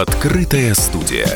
Открытая студия.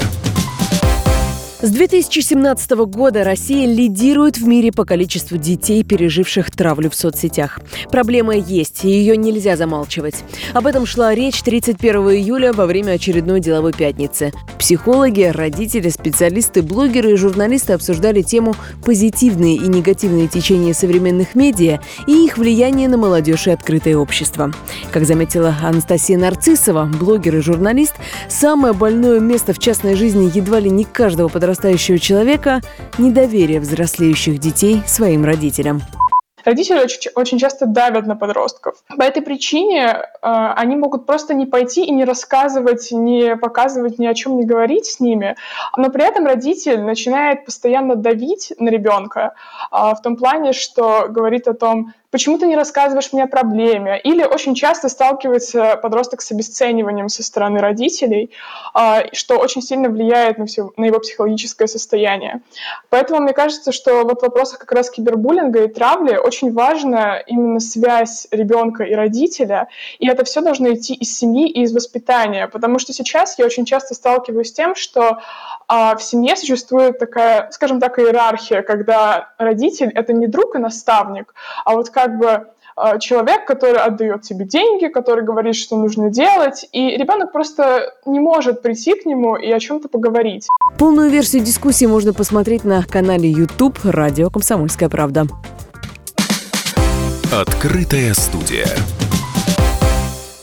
С 2017 года Россия лидирует в мире по количеству детей, переживших травлю в соцсетях. Проблема есть, и ее нельзя замалчивать. Об этом шла речь 31 июля во время очередной деловой пятницы. Психологи, родители, специалисты, блогеры и журналисты обсуждали тему «Позитивные и негативные течения современных медиа и их влияние на молодежь и открытое общество». Как заметила Анастасия Нарциссова, блогер и журналист, самое больное место в частной жизни едва ли не каждого подростка подрастающего человека – недоверие взрослеющих детей своим родителям. Родители очень, очень часто давят на подростков. По этой причине э, они могут просто не пойти и не рассказывать, не показывать, ни о чем не говорить с ними. Но при этом родитель начинает постоянно давить на ребенка э, в том плане, что говорит о том, почему ты не рассказываешь мне о проблеме? Или очень часто сталкивается подросток с обесцениванием со стороны родителей, а, что очень сильно влияет на, все, на его психологическое состояние. Поэтому мне кажется, что вот в вопросах как раз кибербуллинга и травли очень важна именно связь ребенка и родителя, и это все должно идти из семьи и из воспитания, потому что сейчас я очень часто сталкиваюсь с тем, что а, в семье существует такая, скажем так, иерархия, когда родитель — это не друг и наставник, а вот как бы а, человек, который отдает тебе деньги, который говорит, что нужно делать, и ребенок просто не может прийти к нему и о чем-то поговорить. Полную версию дискуссии можно посмотреть на канале YouTube «Радио Комсомольская правда». Открытая студия.